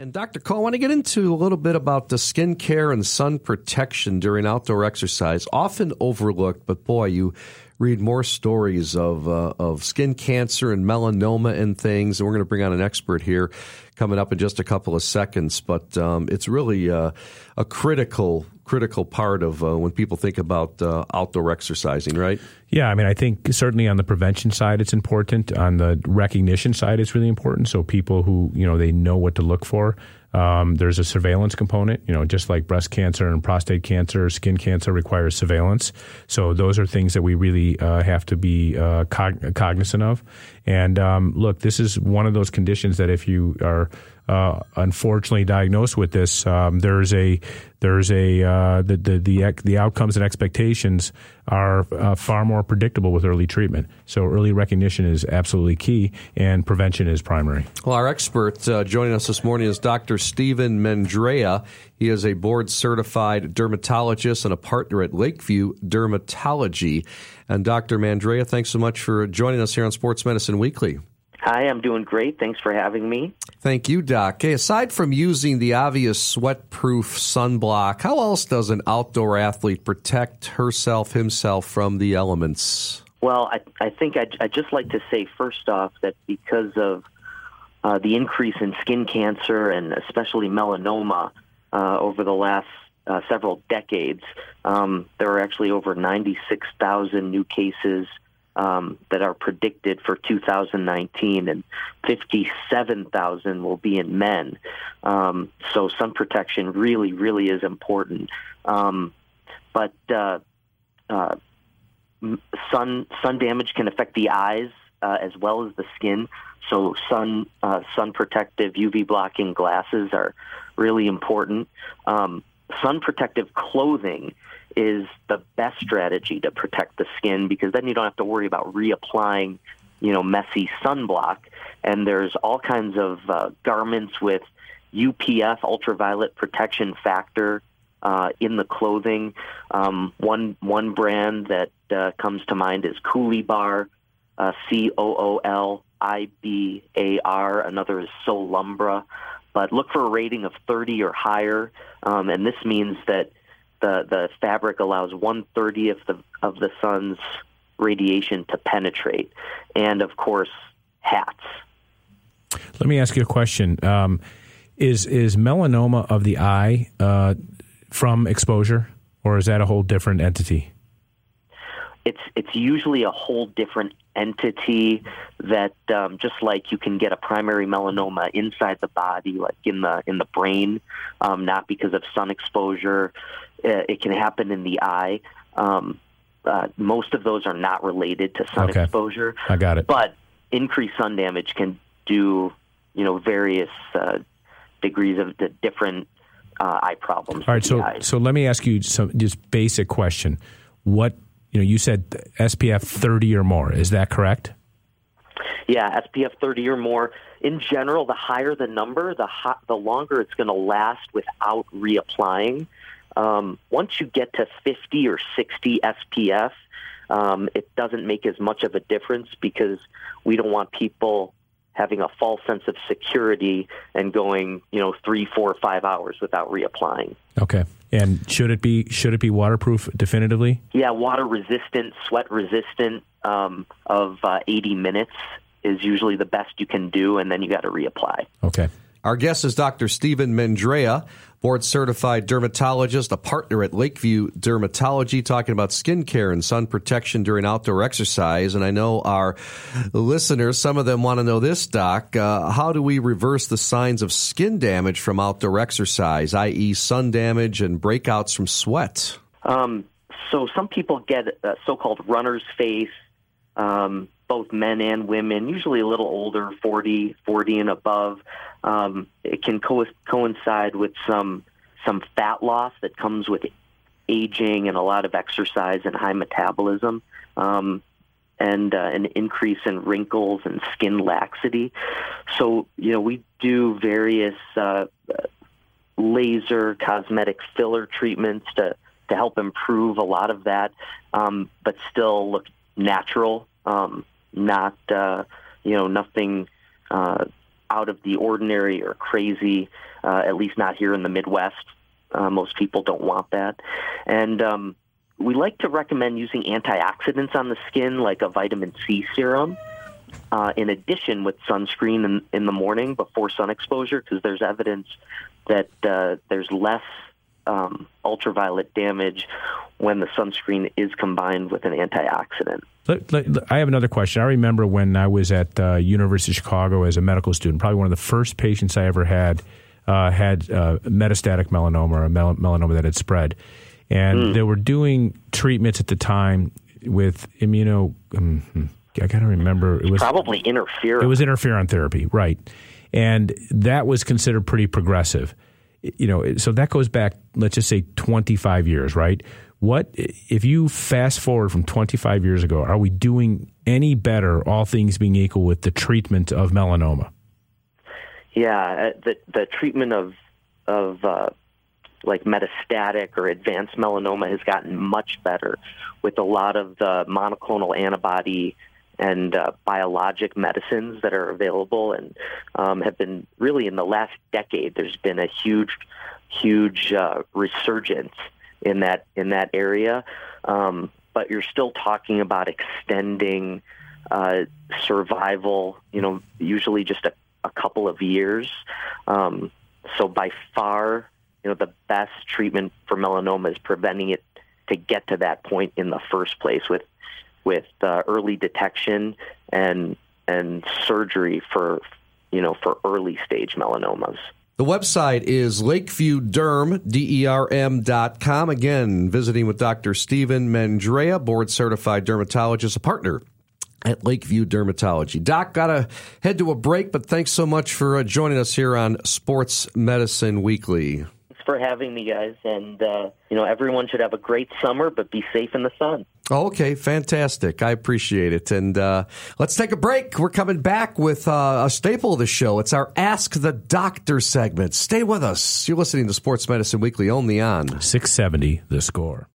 And Dr. Cole, I want to get into a little bit about the skin care and sun protection during outdoor exercise. Often overlooked, but boy, you read more stories of uh, of skin cancer and melanoma and things. And we're going to bring on an expert here coming up in just a couple of seconds. But um, it's really uh, a critical critical part of uh, when people think about uh, outdoor exercising, right? Yeah, I mean, I think certainly on the prevention side, it's important. On the recognition side, it's really important. So people who you know they know what to look for. Um, there's a surveillance component, you know, just like breast cancer and prostate cancer, skin cancer requires surveillance. So those are things that we really uh, have to be uh, cog- cognizant of. And um, look, this is one of those conditions that if you are uh, unfortunately diagnosed with this, um, there's a there's a uh, the, the the the outcomes and expectations are uh, far more predictable with early treatment. So early recognition is absolutely key, and prevention is primary. Well, our expert uh, joining us this morning is Dr. Stephen Mandrea. He is a board certified dermatologist and a partner at Lakeview Dermatology. And Dr. Mandrea, thanks so much for joining us here on Sports Medicine Weekly. Hi, I'm doing great. Thanks for having me. Thank you, Doc. Okay, aside from using the obvious sweat-proof sunblock, how else does an outdoor athlete protect herself, himself from the elements? Well, I, I think I'd, I'd, just like to say first off that because of uh, the increase in skin cancer and especially melanoma uh, over the last uh, several decades, um, there are actually over 96,000 new cases um, that are predicted for 2019, and 57,000 will be in men. Um, so sun protection really, really is important. Um, but uh, uh, sun sun damage can affect the eyes uh, as well as the skin. So sun uh, sun protective UV blocking glasses are really important. Um, sun protective clothing is the best strategy to protect the skin because then you don't have to worry about reapplying, you know, messy sunblock. And there's all kinds of uh, garments with UPF, ultraviolet protection factor, uh, in the clothing. Um, one one brand that uh, comes to mind is Coolibar, uh, C O O L I B A R. Another is Solumbra. But look for a rating of 30 or higher, um, and this means that the the fabric allows one thirtieth of, of the sun's radiation to penetrate, and of course, hats. Let me ask you a question: um, Is is melanoma of the eye uh, from exposure, or is that a whole different entity? It's it's usually a whole different entity that um, just like you can get a primary melanoma inside the body, like in the in the brain, um, not because of sun exposure. Uh, it can happen in the eye. Um, uh, most of those are not related to sun okay. exposure. I got it. But increased sun damage can do, you know, various uh, degrees of the different uh, eye problems. All right, so so let me ask you some just basic question. What you know, you said SPF 30 or more. Is that correct? Yeah, SPF 30 or more. In general, the higher the number, the hot, the longer it's going to last without reapplying. Um, once you get to 50 or 60 SPF, um, it doesn't make as much of a difference because we don't want people having a false sense of security and going, you know, three, four, five hours without reapplying. Okay. And should it be should it be waterproof definitively? Yeah, water resistant, sweat resistant um, of uh, 80 minutes is usually the best you can do, and then you got to reapply. Okay. Our guest is Dr. Stephen Mendrea, board certified dermatologist, a partner at Lakeview Dermatology, talking about skin care and sun protection during outdoor exercise. And I know our listeners, some of them want to know this, Doc. Uh, how do we reverse the signs of skin damage from outdoor exercise, i.e., sun damage and breakouts from sweat? Um, so some people get so-called runner's face. Um, both men and women, usually a little older, 40, 40 and above. Um, it can co- coincide with some some fat loss that comes with aging and a lot of exercise and high metabolism, um, and uh, an increase in wrinkles and skin laxity. So you know we do various uh, laser cosmetic filler treatments to to help improve a lot of that, um, but still look natural. Um, not uh, you know nothing uh, out of the ordinary or crazy, uh, at least not here in the Midwest. Uh, most people don't want that. And um, we like to recommend using antioxidants on the skin, like a vitamin C serum. Uh, in addition, with sunscreen in, in the morning before sun exposure, because there's evidence that uh, there's less um, ultraviolet damage when the sunscreen is combined with an antioxidant. I have another question. I remember when I was at uh, University of Chicago as a medical student, probably one of the first patients I ever had uh, had uh, metastatic melanoma or a mel- melanoma that had spread. And mm. they were doing treatments at the time with immuno. Um, I got to remember. It was probably interferon. It was interferon therapy, right? And that was considered pretty progressive. You know, so that goes back, let's just say, 25 years, right? What if you fast forward from 25 years ago? Are we doing any better, all things being equal, with the treatment of melanoma? Yeah, uh, the the treatment of of uh, like metastatic or advanced melanoma has gotten much better with a lot of the monoclonal antibody and uh, biologic medicines that are available and um, have been really in the last decade. There's been a huge, huge uh, resurgence in that in that area, um, but you're still talking about extending uh, survival. You know, usually just a, a couple of years. Um, so by far, you know, the best treatment for melanoma is preventing it to get to that point in the first place with with uh, early detection and and surgery for you know for early stage melanomas. The website is lakeviewderm, D-E-R-M dot com. Again, visiting with Dr. Stephen Mendrea, board certified dermatologist, a partner at Lakeview Dermatology. Doc, got to head to a break, but thanks so much for uh, joining us here on Sports Medicine Weekly Thanks for having me, guys. And, uh, you know, everyone should have a great summer, but be safe in the sun. Okay, fantastic. I appreciate it. And uh, let's take a break. We're coming back with uh, a staple of the show. It's our Ask the Doctor segment. Stay with us. You're listening to Sports Medicine Weekly only on 670 The Score.